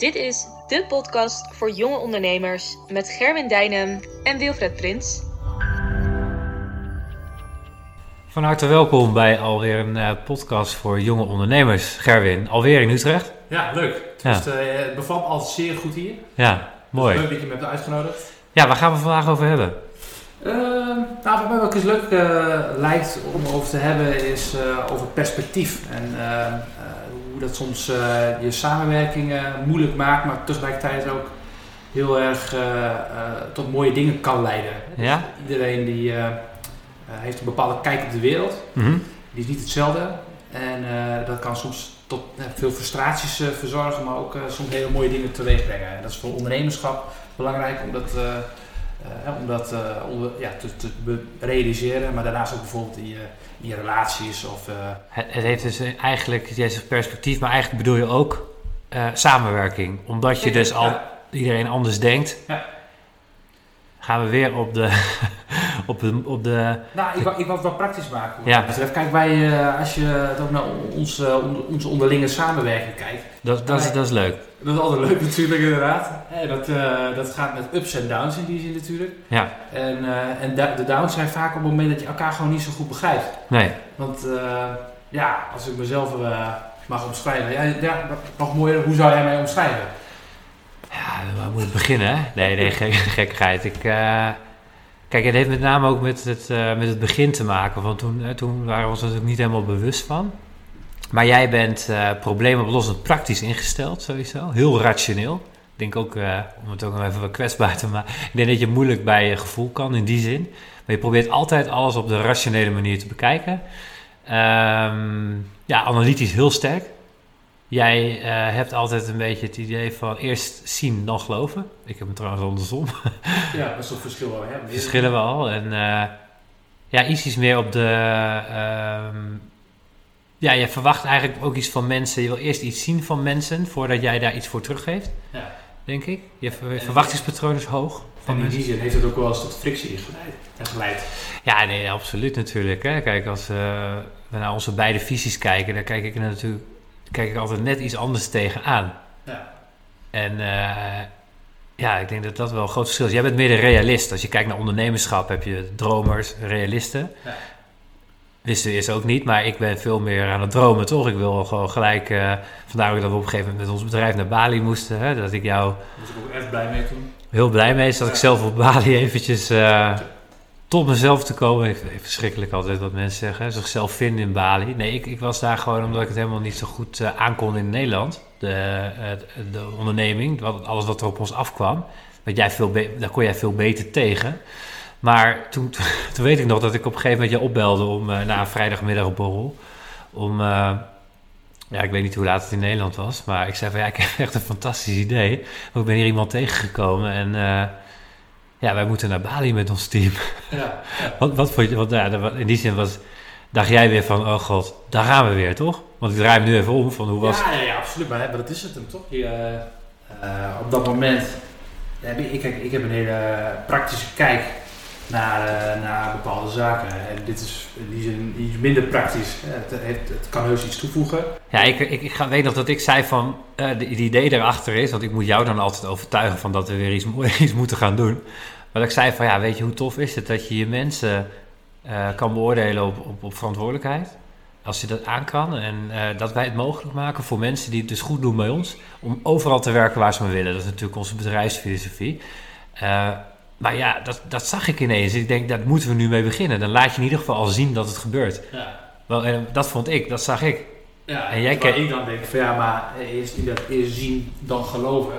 Dit is de podcast voor jonge ondernemers met Gerwin Dijnem en Wilfred Prins. Van harte welkom bij alweer een uh, podcast voor jonge ondernemers. Gerwin, alweer in Utrecht? Ja, leuk. Ja. Dus, uh, het bevalt altijd zeer goed hier. Ja, mooi. Leuk dat je me hebt uitgenodigd. Ja, waar gaan we vandaag over hebben? Uh, nou, wat mij eens leuk uh, lijkt om over te hebben is uh, over perspectief. En hoe dat soms je samenwerking moeilijk maakt, maar tegelijkertijd ook heel erg tot mooie dingen kan leiden. Ja? Dus iedereen die heeft een bepaalde kijk op de wereld. Mm -hmm. Die is niet hetzelfde. En dat kan soms tot veel frustraties verzorgen, maar ook soms hele mooie dingen teweeg brengen. En dat is voor ondernemerschap belangrijk om dat, uh, om dat uh, onder, ja, te, te, realiseren. Maar daarnaast ook bijvoorbeeld in je, relaties. Of, het, het, heeft dus eigenlijk, jij zegt perspectief, maar eigenlijk bedoel je ook samenwerking. Omdat je dus al ja. iedereen anders denkt. Ja. Gaan we weer op de. Op de, op de nou, ik, ik wil het wel praktisch maken. Ja. Betreft. Kijk, wij, als je ook naar onze, onze onderlinge samenwerking kijkt. Dat, dat, is, dat is leuk. Dat is altijd leuk natuurlijk, inderdaad. En dat, uh, dat gaat met ups en downs in die zin natuurlijk. Ja. En, uh, en de downs zijn vaak op het moment dat je elkaar gewoon niet zo goed begrijpt. Nee. Want uh, ja, als ik mezelf mag omschrijven. Ja, ja, nog mooier, hoe zou jij mij omschrijven? Ja, waar moet ik beginnen? Hè? Nee, nee, gek, gekkigheid. Ik, kijk, het heeft met name ook met het, met het begin te maken. Want toen, toen waren we ons natuurlijk niet helemaal bewust van. Maar jij bent uh, probleemoplossend praktisch ingesteld, sowieso. Heel rationeel. Ik denk ook, om het ook nog even wat kwetsbaar te maken. Ik denk dat je moeilijk bij je gevoel kan in die zin. Maar je probeert altijd alles op de rationele manier te bekijken. Um, ja, analytisch heel sterk. Jij uh, hebt altijd een beetje het idee van eerst zien dan geloven. Ik heb hem trouwens andersom. Ja, dat is toch verschil wel. Hè? Verschillen we al. En ja, iets meer op de... Um, ja, je verwacht eigenlijk ook iets van mensen. Je wil eerst iets zien van mensen voordat jij daar iets voor teruggeeft. Ja. Denk ik. Je verwachtingspatroon is hoog. Van en in die zin heeft het ook wel eens tot frictie geleid. Ja, nee, absoluut natuurlijk. Hè. Kijk, als uh, we naar onze beide visies kijken, dan kijk ik er natuurlijk kijk ik altijd net iets anders tegenaan. Ja. En uh, ja, ik denk dat dat wel een groot verschil is. Jij bent meer de realist. Als je kijkt naar ondernemerschap, heb je dromers, realisten. Ja. Wisten is ook niet, maar ik ben veel meer aan het dromen, toch? Ik wil gewoon gelijk... Uh, vandaar ook dat we op een gegeven moment met ons bedrijf naar Bali moesten. Hè? Dat ik jou... Daar was ik ook echt blij mee toen. Heel blij mee is dat ja. ik zelf op Bali eventjes uh, tot mezelf te komen. Ik vind verschrikkelijk altijd wat mensen zeggen. Zichzelf vinden in Bali. Nee, ik, ik was daar gewoon omdat ik het helemaal niet zo goed uh, aankon in Nederland. De, de onderneming, alles wat er op ons afkwam. Want jij veel daar kon jij veel beter tegen. Maar toen, toen weet ik nog dat ik op een gegeven moment je opbelde om uh, na een vrijdagmiddagborrel. Om, uh, ja, ik weet niet hoe laat het in Nederland was. Maar ik zei van ja, ik heb echt een fantastisch idee. Ik ben hier iemand tegengekomen en ja, wij moeten naar Bali met ons team. Ja, ja. wat, wat vond je, want ja, in die zin was, dacht jij weer van, oh god, daar gaan we weer, toch? Want ik draai hem nu even om van hoe was ja, ja, ja, absoluut. Maar, maar dat is het hem toch? Je, op dat moment, ik, ik, ik heb een hele praktische kijk naar, uh, naar bepaalde zaken. En dit is in die zin iets minder praktisch. Het, het, kan heus iets toevoegen. Ja, ik, ik, ik weet nog dat ik zei van, uh, het idee erachter is, want ik moet jou dan altijd overtuigen van dat we weer iets, iets moeten gaan doen. Maar ik zei van, ja, weet je, hoe tof is het dat je je mensen uh, kan beoordelen op, op, op, verantwoordelijkheid. Als je dat aan kan en dat wij het mogelijk maken voor mensen die het dus goed doen bij ons, om overal te werken waar ze maar willen. Dat is natuurlijk onze bedrijfsfilosofie. Maar ja, dat, dat zag ik ineens. Ik denk, daar moeten we nu mee beginnen. Dan laat je in ieder geval al zien dat het gebeurt. Ja. Wel, en dat vond ik, dat zag ik. Ja, en jij ik dan denk van ja, maar eerst, eerst zien, dan geloven.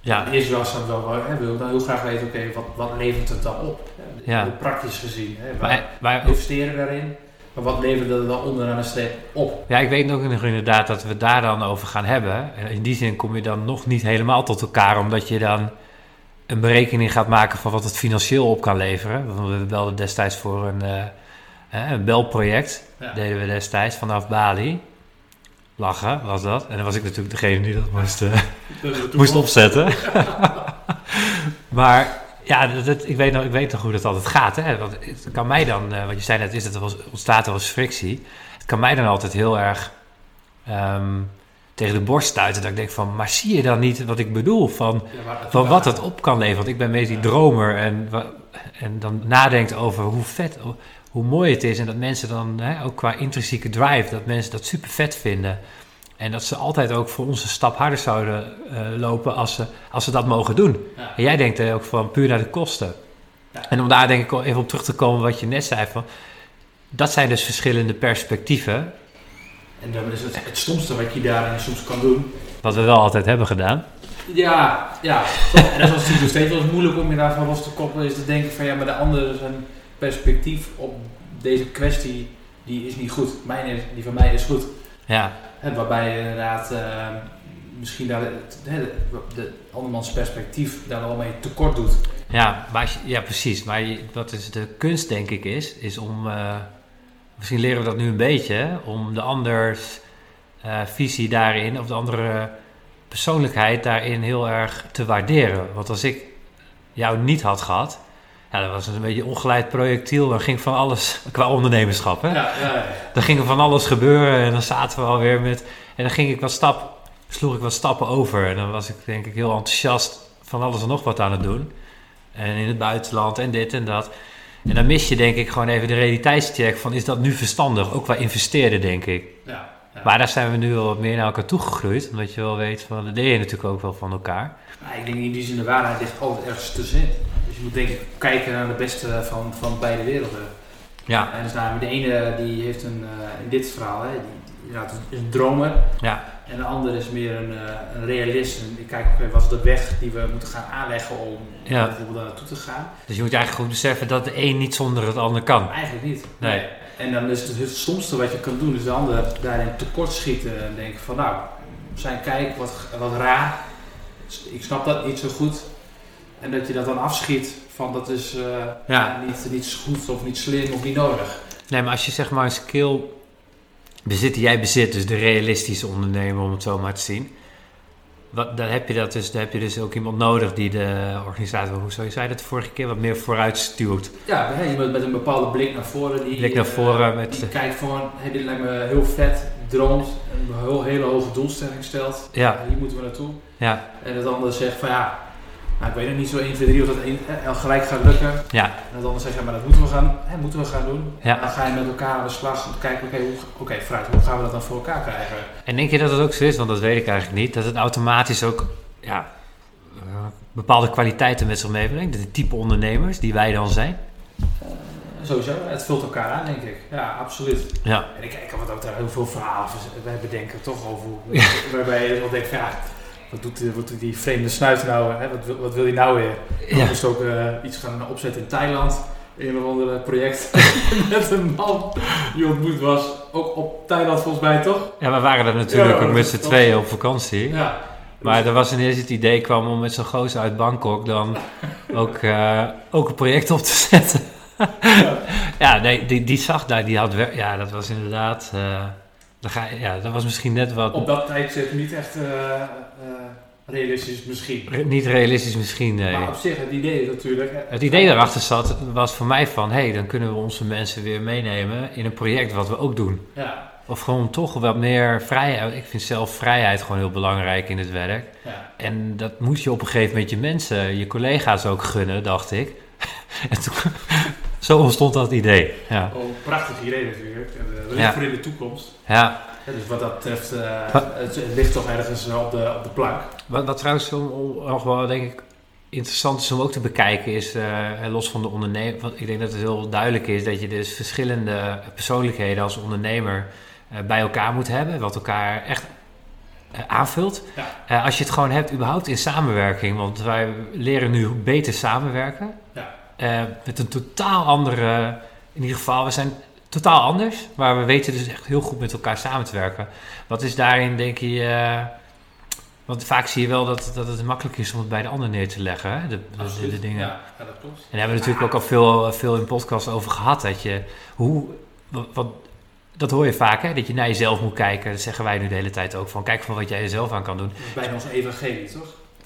Ja. Eerst was dat wel, hè, wil dan heel graag weten, oké, okay, wat, wat levert het dan op? Ja. Praktisch gezien. Hè, waar maar, maar, investeren daarin? Maar wat levert het dan onderaan de streep op? Ja, ik weet nog inderdaad dat we daar dan over gaan hebben. En in die zin kom je dan nog niet helemaal tot elkaar, omdat je dan een berekening gaat maken van wat het financieel op kan leveren. Want we belden destijds voor een, uh, een belproject, Ja. deden we destijds vanaf Bali. Lachen was dat. En dan was ik natuurlijk degene die dat moest, uh, Dat het moest opzetten. maar ja, dat, dat- ik, weet nog, ik weet nog hoe dat altijd gaat. Hè? Want het kan mij dan, eh, wat je zei net, is dat er ontstaat er was frictie. Het kan mij dan altijd heel erg. ehm, tegen de borst stuiten. Dat ik denk van, maar zie je dan niet wat ik bedoel? Van, Ja, van wat het op kan leveren. Want ik ben meestal die dromer en, en dan nadenkt over hoe vet, hoe mooi het is. En dat mensen dan, hè, ook qua intrinsieke drive, dat mensen dat super vet vinden. En dat ze altijd ook voor ons een stap harder zouden eh, lopen als ze, als ze dat mogen doen. Ja. En jij denkt er ook van puur naar de kosten. Ja. En om daar denk ik even op terug te komen wat je net zei van... Dat zijn dus verschillende perspectieven, En dat is het, het stomste wat je daarin soms kan doen. wat we wel altijd hebben gedaan. Ja, ja. toch. En dat is natuurlijk nog steeds wel eens moeilijk om je daarvan los te koppelen. Is te denken van ja, maar de andere zijn perspectief op deze kwestie, die is niet goed. Mijn is, die van mij is goed. Ja, Hè, waarbij je inderdaad eh, misschien daar het, de, de andermans perspectief daar wel mee tekort doet. ja, maar je- ja precies. Maar je- wat is de kunst denk ik is, is om... eh, misschien leren we dat nu een beetje, hè, om de anders eh, visie daarin... of de andere persoonlijkheid daarin heel erg te waarderen. Want als ik jou niet had gehad... Ja, dat was een beetje een ongeleid projectiel. Dan ging van alles qua ondernemerschap. Hè? Ja, ja, ja. Dan ging er van alles gebeuren en dan zaten we alweer met... En dan ging ik wat stap, sloeg ik wat stappen over. En dan was ik denk ik heel enthousiast van alles en nog wat aan het doen. En in het buitenland en dit en dat. En dan mis je denk ik gewoon even de realiteitscheck van... is dat nu verstandig? Ook qua investeren denk ik. ja, ja. Maar daar zijn we nu wel wat meer naar elkaar toegegroeid. Omdat je wel weet van... dat leer je natuurlijk ook wel van elkaar. Maar ik denk in die zin de waarheid ligt altijd ergens tussenin. Dus je moet denk ik kijken naar de beste van, van beide werelden. Ja, En dus namelijk de ene die heeft een, eh, in dit verhaal, hè, die, die inderdaad is een dromer. ja, En de andere is meer een, eh, een realist. En ik kijk, oké, wat is de weg die we moeten gaan aanleggen om Ja. bijvoorbeeld daar naartoe te gaan? dus je moet eigenlijk goed beseffen dat de een niet zonder het ander kan. Eigenlijk niet. Nee. En dan is het het stomste wat je kan doen, is de ander daarin tekort schieten en denken van nou, zijn kijk wat, wat raar, ik snap dat niet zo goed. En dat je dat dan afschiet van dat is eh, Ja. niet, niet goed of niet slim of niet nodig. Nee, maar als je zeg maar een skill bezit die jij bezit, dus de realistische ondernemer om het zo maar te zien, wat, dan, heb je dat dus, dan heb je dus ook iemand nodig die de organisatie, hoe zou je zei dat de vorige keer, wat meer vooruit stuurt. Ja, iemand met een bepaalde blik naar voren. Die, Blik naar eh, voren met- die kijkt van, hey, dit lijkt me heel vet, droomt, een heel, hele hoge doelstelling stelt. Ja, Hier moeten we naartoe. ja, En het andere zegt van ja, nou, ik weet nog niet zo 1, 2, 3 of dat één, eh, gelijk gaat lukken. ja, En andere zegt ja, maar dat moeten we gaan, hè, moeten we gaan doen. Ja. Dan ga je met elkaar aan de slag om te kijken, oké, hoe- oké, vooruit, hoe gaan we dat dan voor elkaar krijgen? En denk je dat het ook zo is, want dat weet ik eigenlijk niet, dat het automatisch ook ja, eh, bepaalde kwaliteiten met zich meebrengt, de type ondernemers die wij dan zijn? Sowieso, het vult elkaar aan, denk ik. Ja, absoluut. Ja, En ik, ik had ook daar heel veel verhalen wij bedenken toch over hoe, waarbij je wel denkt van ja, wat doet, die- wat doet die vreemde snuit nou, hè? Wat, wil, wat wil hij nou weer? Ja. Moest ook eh, iets gaan opzetten in Thailand, een of ander project met een man die ontmoet was, ook op Thailand volgens mij toch? ja we waren er natuurlijk Ja, ook met z'n tweeën op vakantie. Ja. Maar er was ineens het idee kwam om met zo'n gozer uit Bangkok dan ook, eh, ook een project op te zetten. Ja. Ja, nee, die, die zag daar, die had Ja, dat was inderdaad. eh, ja, dat was misschien net wat. Op dat tijdstip niet echt eh, eh, realistisch misschien. re- Niet realistisch misschien, nee. Maar op zich, het idee natuurlijk. Het idee daarachter zat, was voor mij van: hé, hey, dan kunnen we onze mensen weer meenemen in een project wat we ook doen. Ja, Of gewoon toch wat meer vrijheid. Ik vind zelf vrijheid gewoon heel belangrijk in het werk. ja. En dat moet je op een gegeven moment je mensen, je collega's ook gunnen, dacht ik. En toen, zo ontstond dat idee. Ja, Oh, prachtig idee natuurlijk. En, eh, Ja. voor in de toekomst. ja. Dus wat dat betreft, eh, het, het ligt toch ergens eh, op de, op de plank. Wat, wat trouwens nog wel, denk ik, interessant is om ook te bekijken, is eh, los van de ondernemer. Want ik denk dat het heel duidelijk is dat je dus verschillende persoonlijkheden als ondernemer bij elkaar moet hebben, wat elkaar echt aanvult. Ja. Als je het gewoon hebt, überhaupt in samenwerking, want wij leren nu beter samenwerken. Ja. Met een totaal andere, in ieder geval, we zijn totaal anders, maar we weten dus echt heel goed met elkaar samen te werken. Wat is daarin, denk je, eh, want vaak zie je wel dat, dat het makkelijk is om het bij de ander neer te leggen, hè? De, de- dingen. Ja, ja, dat klopt. En daar hebben we natuurlijk ook al veel, veel in podcast over gehad. Dat je, hoe, wat, wat- dat hoor je vaak, hè? dat je naar jezelf moet kijken. Dat zeggen wij nu de hele tijd ook van, kijk van wat jij er zelf aan kan doen. Dat is bijna ons evangelie, toch?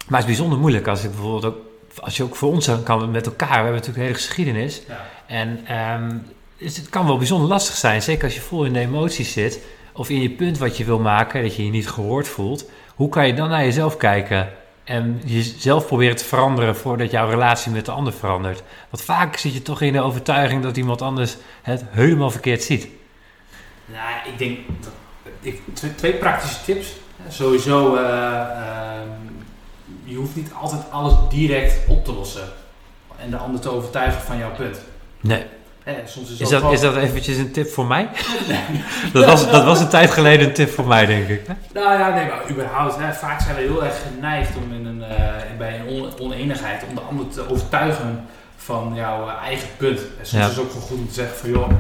Maar het is bijzonder moeilijk als ik bijvoorbeeld ook, als je ook voor ons kan met elkaar, we hebben natuurlijk een hele geschiedenis. Ja. En ehm, dus het kan wel bijzonder lastig zijn, zeker als je vol in de emoties zit, of in je punt wat je wil maken, dat je je niet gehoord voelt, hoe kan je dan naar jezelf kijken en jezelf proberen te veranderen voordat jouw relatie met de ander verandert? Want vaak zit je toch in de overtuiging dat iemand anders het helemaal verkeerd ziet. Nou, ik denk dat ik, twee, twee praktische tips. Sowieso, eh, ehm, je hoeft niet altijd alles direct op te lossen en de ander te overtuigen van jouw punt. Nee. Soms is, is, dat, is dat eventjes een tip voor mij? dat, was, dat was een tijd geleden een tip voor mij, denk ik. Nou ja, nee, maar überhaupt. Hè, vaak zijn we heel erg geneigd om in een, uh, bij een oneenigheid om de ander te overtuigen van jouw eh, eigen punt. En soms is het ook gewoon goed om te zeggen van joh,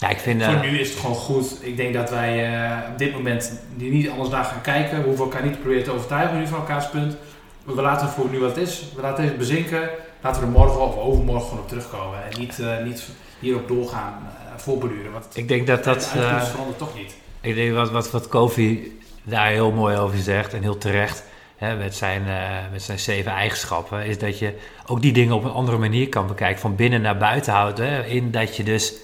ja, ik vind, voor nu is het gewoon goed. Ik denk dat wij uh, op dit moment niet anders naar gaan kijken. We hoeven elkaar niet te proberen te overtuigen nu van elkaars punt. We laten het voor nu wat het is. We laten het bezinken. Laten we er morgen of overmorgen gewoon op terugkomen. En niet, uh, niet hierop doorgaan, uh, voorbeduren. Want ik denk dat dat... Uh, verandert toch niet. Ik denk wat, wat, wat Kofi daar heel mooi over zegt en heel terecht... Hè, met, zijn, met zijn zeven eigenschappen... is dat je ook die dingen op een andere manier kan bekijken. Van binnen naar buiten houden. In dat je dus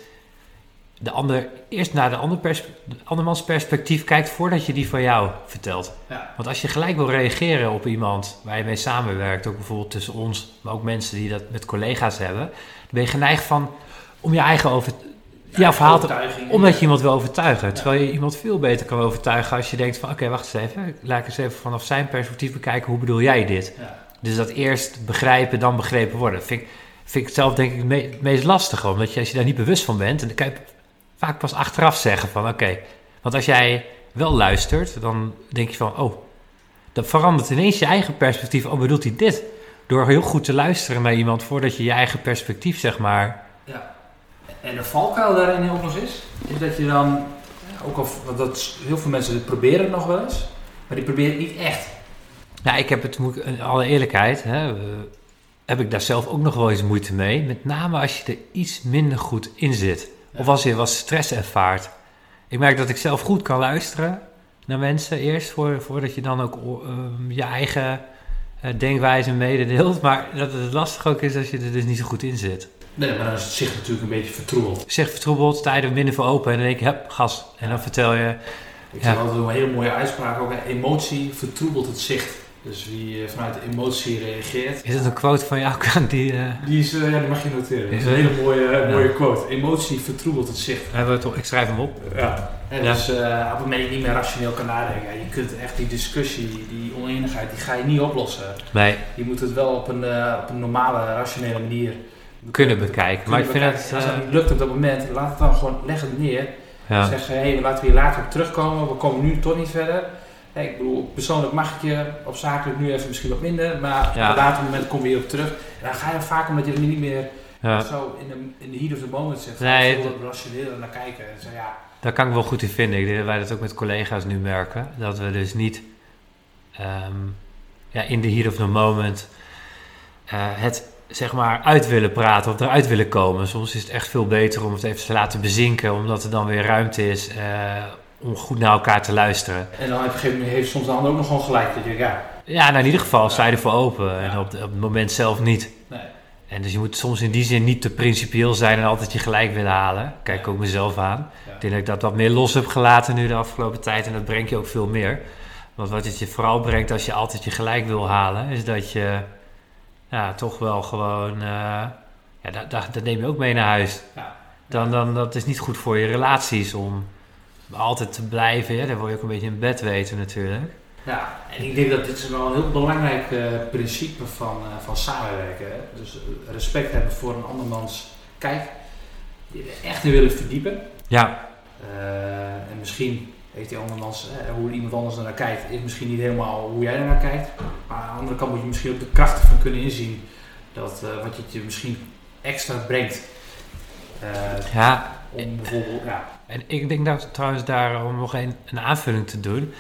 de ander eerst naar de ander pers, andermans perspectief kijkt voordat je die van jou vertelt. Ja. Want als je gelijk wil reageren op iemand waar je mee samenwerkt, ook bijvoorbeeld tussen ons, maar ook mensen die dat met collega's hebben, dan ben je geneigd van om je eigen over, ja, jouw verhaal te, omdat je iemand wil overtuigen. Terwijl je iemand veel beter kan overtuigen als je denkt van oké, wacht eens even, laat ik eens even vanaf zijn perspectief bekijken, hoe bedoel jij dit? Dus dat eerst begrijpen, dan begrepen worden. Vind ik, vind ik zelf denk ik het meest lastige, omdat je als je daar niet bewust van bent, en dan kan je vaak pas achteraf zeggen van oké. Want als jij wel luistert, dan denk je van oh, dan verandert ineens je eigen perspectief. Oh, bedoelt hij dit? Door heel goed te luisteren naar iemand voordat je je eigen perspectief zeg maar. Ja. En de valkuil daarin ook nog is, is dat je dan, ook al dat heel veel mensen proberen het nog wel eens, maar die proberen het niet echt. Nou, ik heb het, in alle eerlijkheid, hè, heb ik daar zelf ook nog wel eens moeite mee. Met name als je er iets minder goed in zit. Of als je wat stress ervaart. Ik merk dat ik zelf goed kan luisteren naar mensen eerst, voor, voordat je dan ook uh, je eigen uh, denkwijze mededeelt. Maar dat het lastig ook is als je er dus niet zo goed in zit. Nee, maar dan is het zicht natuurlijk een beetje vertroebeld. Zicht vertroebeld, sta je er minder voor open en dan denk je, hup, gas. En dan vertel je... Ik ja. altijd een hele mooie uitspraak ook, emotie vertroebelt het zicht. Dus wie eh, vanuit emotie reageert. Is het een quote van jou? Die, uh... die, is, uh, ja, die mag je noteren. Dat is een hele mooie, ja. mooie quote. Emotie vertroebelt het zicht. Ja, toch, ik schrijf hem op. Ja. En ja. Dus uh, op het moment dat je niet meer rationeel kan nadenken, je kunt echt die discussie, die oneenigheid, die ga je niet oplossen. Nee. Je moet het wel op een, op een normale, rationele manier kunnen bekijken. Kunnen maar ik bekijken. vind het, Als dat niet lukt op dat moment, laat het dan gewoon, leg het neer. Ja. Zeg, hé, hey, laten we hier later op terugkomen. We komen nu toch niet verder. Hey, ik bedoel, persoonlijk mag ik je op zakelijk nu even misschien wat minder, maar ja. op een later moment kom je hier op terug. En dan ga je vaak omdat je er niet meer ja. zo in de, in de heat of the moment zit. Nee, rationeel naar kijken. En zo, ja. Daar kan ik wel goed in vinden. Ik denk dat wij dat ook met collega's nu merken. Dat we dus niet um, ja, in de heat of the moment uh, het zeg maar uit willen praten of eruit willen komen. Soms is het echt veel beter om het even te laten bezinken, omdat er dan weer ruimte is. Uh, om goed naar elkaar te luisteren. En dan op een gegeven moment heeft soms de ander ook nog gewoon gelijk. Dat je, ja. ja, nou in ieder geval sta je ervoor open. En op, de, op, het moment zelf niet. Nee. En dus je moet soms in die zin niet te principieel zijn en altijd je gelijk willen halen. Kijk ook mezelf aan. Ik denk dat ik dat wat meer los heb gelaten nu de afgelopen tijd. En dat brengt je ook veel meer. Want wat het je vooral brengt als je altijd je gelijk wil halen, is dat je ja, toch wel gewoon. Uh, ja, dat, dat, dat, neem je ook mee naar huis. Ja. Dan, dan, dat is niet goed voor je relaties om altijd te blijven. Hè? Daar wil je ook een beetje in bed weten natuurlijk. Ja, en ik denk dat dit is wel een heel belangrijk uh, principe van, uh, van samenwerken. Hè? Dus respect hebben voor een andermans kijk. Je er echt in willen verdiepen. Ja. Uh, en misschien heeft die andermans, hoe iemand anders naar kijkt, is misschien niet helemaal hoe jij naar kijkt. Maar aan de andere kant moet je misschien ook de krachten van kunnen inzien. Dat wat je je misschien extra brengt. ja. Om bijvoorbeeld, ja, en ik denk dat trouwens daar om nog een, een aanvulling te doen.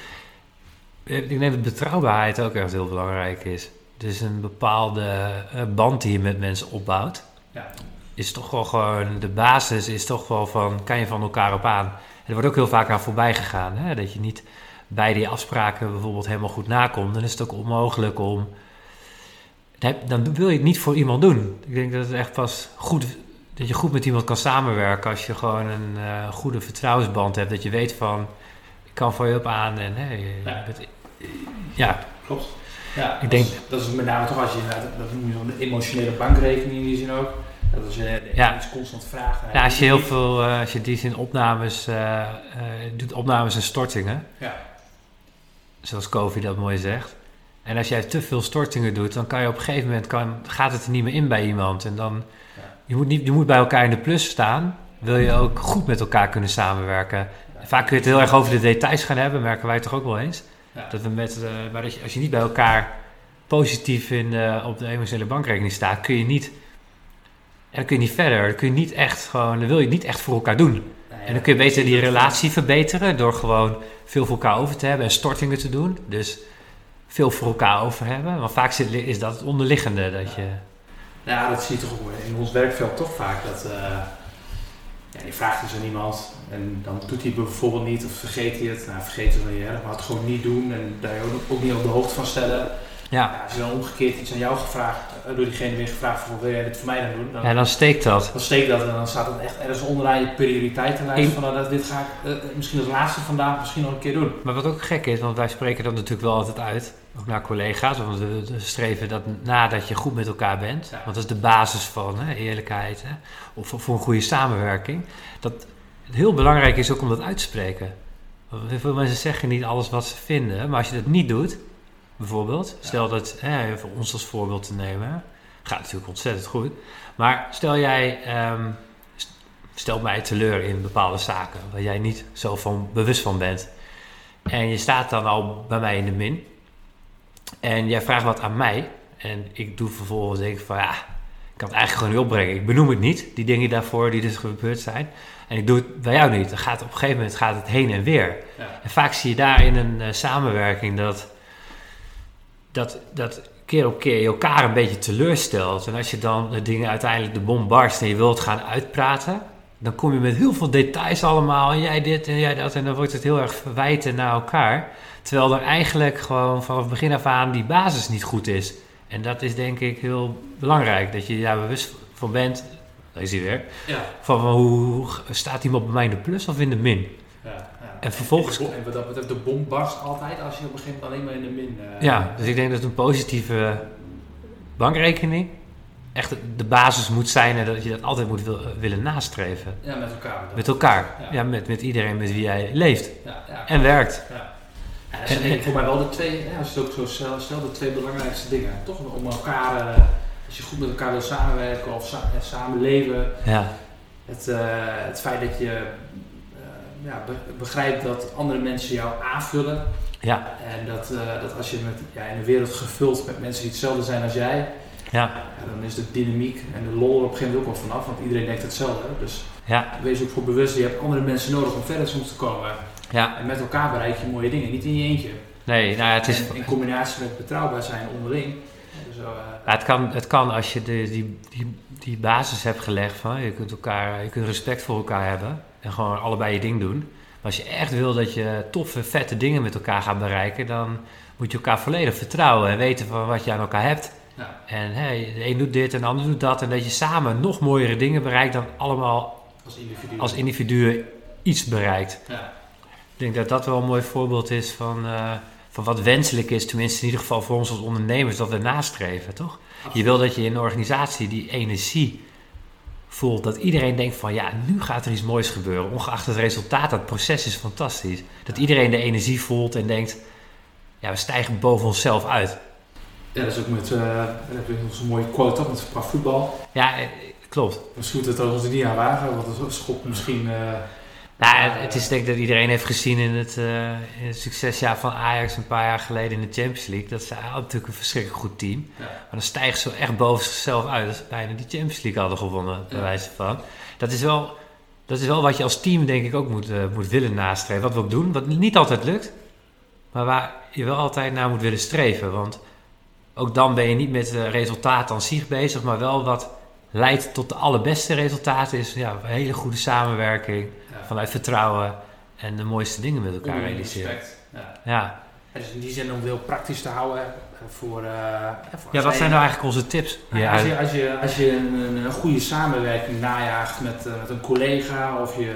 Ik denk dat betrouwbaarheid ook echt heel belangrijk is. Dus een bepaalde band die je met mensen opbouwt. Ja. Is toch wel gewoon, de basis is toch wel van, kan je van elkaar op aan. En er wordt ook heel vaak aan voorbij gegaan. Hè? Dat je niet bij die afspraken bijvoorbeeld helemaal goed nakomt. Dan is het ook onmogelijk om... Dan wil je het niet voor iemand doen. Ik denk dat het echt pas goed dat je goed met iemand kan samenwerken als je gewoon een uh, goede vertrouwensband hebt. Dat je weet van, kan voor je op aan. En, je Ja. bent- ja, Klopt. Ja, Ik dat denk- is- dat is met name toch als je, dat noem je zo'n emotionele bankrekening in die zin ook. Dat als je Ja. iets constant vraagt. ja, als je heel veel, eh, als je die zin opnames, eh, eh, doet opnames en stortingen, Ja, zoals Kofi dat mooi zegt. En als jij te veel stortingen doet, dan kan je op een gegeven moment, kan, gaat het er niet meer in bij iemand. En dan. Je, moet niet, je moet bij elkaar in de plus staan, wil je ook goed met elkaar kunnen samenwerken. Vaak kun je het heel erg over de details gaan hebben, merken wij toch ook wel eens. Ja. Dat we met, eh, maar dat je, als je niet bij elkaar positief in, eh, op de emotionele bankrekening staat, kun je niet, en dan kun je niet verder. Dan kun je niet echt gewoon, dan wil je het niet echt voor elkaar doen. Nou ja, En dan kun je beter die relatie verbeteren door gewoon veel voor elkaar over te hebben en stortingen te doen. Dus veel voor elkaar over hebben. Want vaak zit, is dat het onderliggende dat je. Ja, dat zie je toch ook in ons werkveld toch vaak. Dat, eh, ja, je vraagt iets aan iemand en dan doet hij het bijvoorbeeld niet of vergeet hij het. Nou, vergeet het wel niet erg, maar het gewoon niet doen en daar ook, ook niet op de hoogte van stellen. Ja, Ja, als je dan omgekeerd iets aan jou gevraagd, eh, door diegene weer gevraagd van wil jij dit voor mij dan doen? Dan, ja dan steekt dat. dan steekt dat en dan staat het echt ergens onderaan je prioriteitenlijst. Ik- Van nou, dat, dit ga ik eh, misschien als laatste vandaag misschien nog een keer doen. Maar wat ook gek is, want wij spreken dat natuurlijk wel altijd uit. Ook naar collega's, want we streven dat nadat je goed met elkaar bent. Want dat is de basis van hè, eerlijkheid. Hè, of voor- een goede samenwerking. Dat het heel belangrijk is ook om dat uit te spreken. Want Veel mensen zeggen niet alles wat ze vinden. Maar als je dat niet doet, bijvoorbeeld. Stel dat, hè, voor ons als voorbeeld te nemen. Gaat natuurlijk ontzettend goed. Maar stel jij ehm, st- stelt mij teleur in bepaalde zaken. Waar jij niet zo van bewust van bent. En je staat dan al bij mij in de min. En jij vraagt wat aan mij. En ik doe vervolgens denk ik van ja, ik kan het eigenlijk gewoon niet opbrengen. Ik benoem het niet, die dingen daarvoor die dus gebeurd zijn. En ik doe het bij jou niet. Dan gaat op een gegeven moment gaat het heen en weer. Ja. En vaak zie je daar in een eh, samenwerking dat, dat, dat keer op keer je elkaar een beetje teleurstelt. En als je dan de dingen uiteindelijk de bom barst en je wilt gaan uitpraten, dan kom je met heel veel details allemaal. En jij dit en jij dat. En dan wordt het heel erg verwijten naar elkaar. Terwijl er eigenlijk gewoon vanaf begin af aan die basis niet goed is. En dat is denk ik heel belangrijk. Dat je daar bewust van bent. Daar is hij weer. Ja. Van, hoe, staat iemand bij mij in de plus of in de min? Ja, ja. En vervolgens- en wat dat betreft, de bom barst altijd als je op een gegeven moment alleen maar in de min... eh, Ja, dus ik denk dat een positieve bankrekening echt de basis moet zijn en dat je dat altijd moet wil- willen nastreven. Ja, met elkaar. Met elkaar. Ja. Ja, met, met iedereen met wie jij leeft Ja, ja. en werkt. Ja. Ja, dat zijn voor mij wel de twee, ja, als je het ook zo stelt, de twee belangrijkste dingen. Toch om elkaar, eh, als je goed met elkaar wil samenwerken of sa- eh, samenleven. Ja, Het, eh, het feit dat je be- begrijpt dat andere mensen jou aanvullen. ja, En dat, dat als je met, ja, in een wereld gevuld met mensen die hetzelfde zijn als jij, ja, ja, dan is de dynamiek en de lol er op een gegeven moment ook wel vanaf. Want iedereen denkt hetzelfde. Dus ja, wees ook voor bewust, je hebt andere mensen nodig om verder soms te komen. ja. En met elkaar bereik je mooie dingen, niet in je eentje. Nee, nou ja, het is... En in combinatie met betrouwbaar zijn onderling. Dus, Ja, het, kan, het kan als je de, die, die, die basis hebt gelegd van je kunt, elkaar, je kunt respect voor elkaar hebben en gewoon allebei je ding doen. Maar als je echt wil dat je toffe, vette dingen met elkaar gaat bereiken, dan moet je elkaar volledig vertrouwen en weten van wat je aan elkaar hebt. Ja, En hey, de een doet dit en de ander doet dat. En dat je samen nog mooiere dingen bereikt dan allemaal als individu. als individuen iets bereikt. ja, Ik denk dat dat wel een mooi voorbeeld is van, eh, van wat wenselijk is, tenminste in ieder geval voor ons als ondernemers, dat we nastreven, toch? Je wil dat je in een organisatie die energie voelt, dat iedereen denkt van ja, nu gaat er iets moois gebeuren, ongeacht het resultaat, dat proces is fantastisch. Dat iedereen de energie voelt en denkt, ja, we stijgen boven onszelf uit. Ja, dat is ook met, eh dan heb je zo'n mooie quote toch, met qua voetbal. Ja, eh, klopt. Misschien moeten we het ons niet aan wagen, want dat schop misschien... eh, Nou, het is denk ik dat iedereen heeft gezien in het, eh, in het succesjaar van Ajax een paar jaar geleden in de Champions League. Dat ze natuurlijk een verschrikkelijk goed team. ja, Maar dan stijgen ze echt boven zichzelf uit. Dat ze bijna die Champions League hadden gewonnen, bij Ja. wijze van. Dat is, wel, dat is wel wat je als team denk ik ook moet, eh, moet willen nastreven. Wat we ook doen, wat niet altijd lukt. Maar waar je wel altijd naar moet willen streven. Want ook dan ben je niet met eh, resultaat aan zich bezig. Maar wel wat leidt tot de allerbeste resultaten is ja, een hele goede samenwerking. ja. Vanuit vertrouwen en de mooiste dingen met elkaar realiseren. respect. Ja. Ja. Dus in die zin om heel praktisch te houden eh, voor... eh, voor ja, wat zijn nou eigenlijk onze tips? Ja, als, je, als, je, als je een, een goede samenwerking najaagt met, met een collega of je,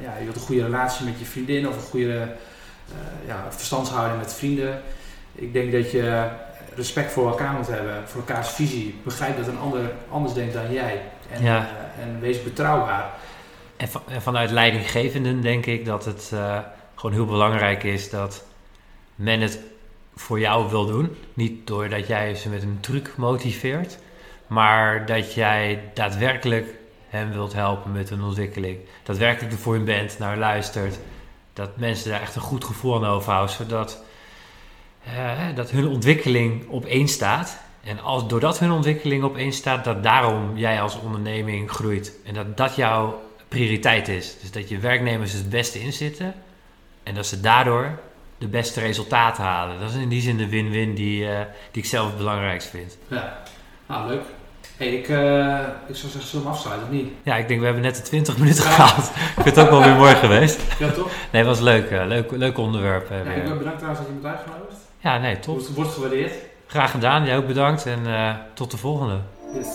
ja, je wilt een goede relatie met je vriendin of een goede ja, verstandshouding met vrienden. Ik denk dat je respect voor elkaar moet hebben, voor elkaars visie. Begrijp dat een ander anders denkt dan jij. En, Ja. en wees betrouwbaar. En, van- en vanuit leidinggevenden denk ik dat het eh, gewoon heel belangrijk is dat men het voor jou wil doen. Niet doordat jij ze met een truc motiveert, maar dat jij daadwerkelijk hen wilt helpen met hun ontwikkeling. Daadwerkelijk er voor hun bent, naar luistert. Dat mensen daar echt een goed gevoel aan overhouden, zodat eh, dat hun ontwikkeling op één staat. En als, doordat hun ontwikkeling op één staat, dat daarom jij als onderneming groeit. En dat dat jouw prioriteit is. Dus dat je werknemers het beste inzitten en dat ze daardoor de beste resultaten halen. Dat is in die zin de win-win die, eh, die ik zelf het belangrijkst vind. Ja, nou leuk. Hey, ik, eh, ik zou zeggen, zullen we afsluiten of niet? Ja, ik denk we hebben net de 20 minuten gehaald. Ik vind het ook wel weer mooi geweest. Ja, toch? Nee, het was leuk. eh, leuk, leuk onderwerp. Ja, ik ben bedankt trouwens dat je me hebt uitgenodigd. Ja, nee, top. Wordt, gewaardeerd. Graag gedaan. Jij ook bedankt en eh, tot de volgende. Yes.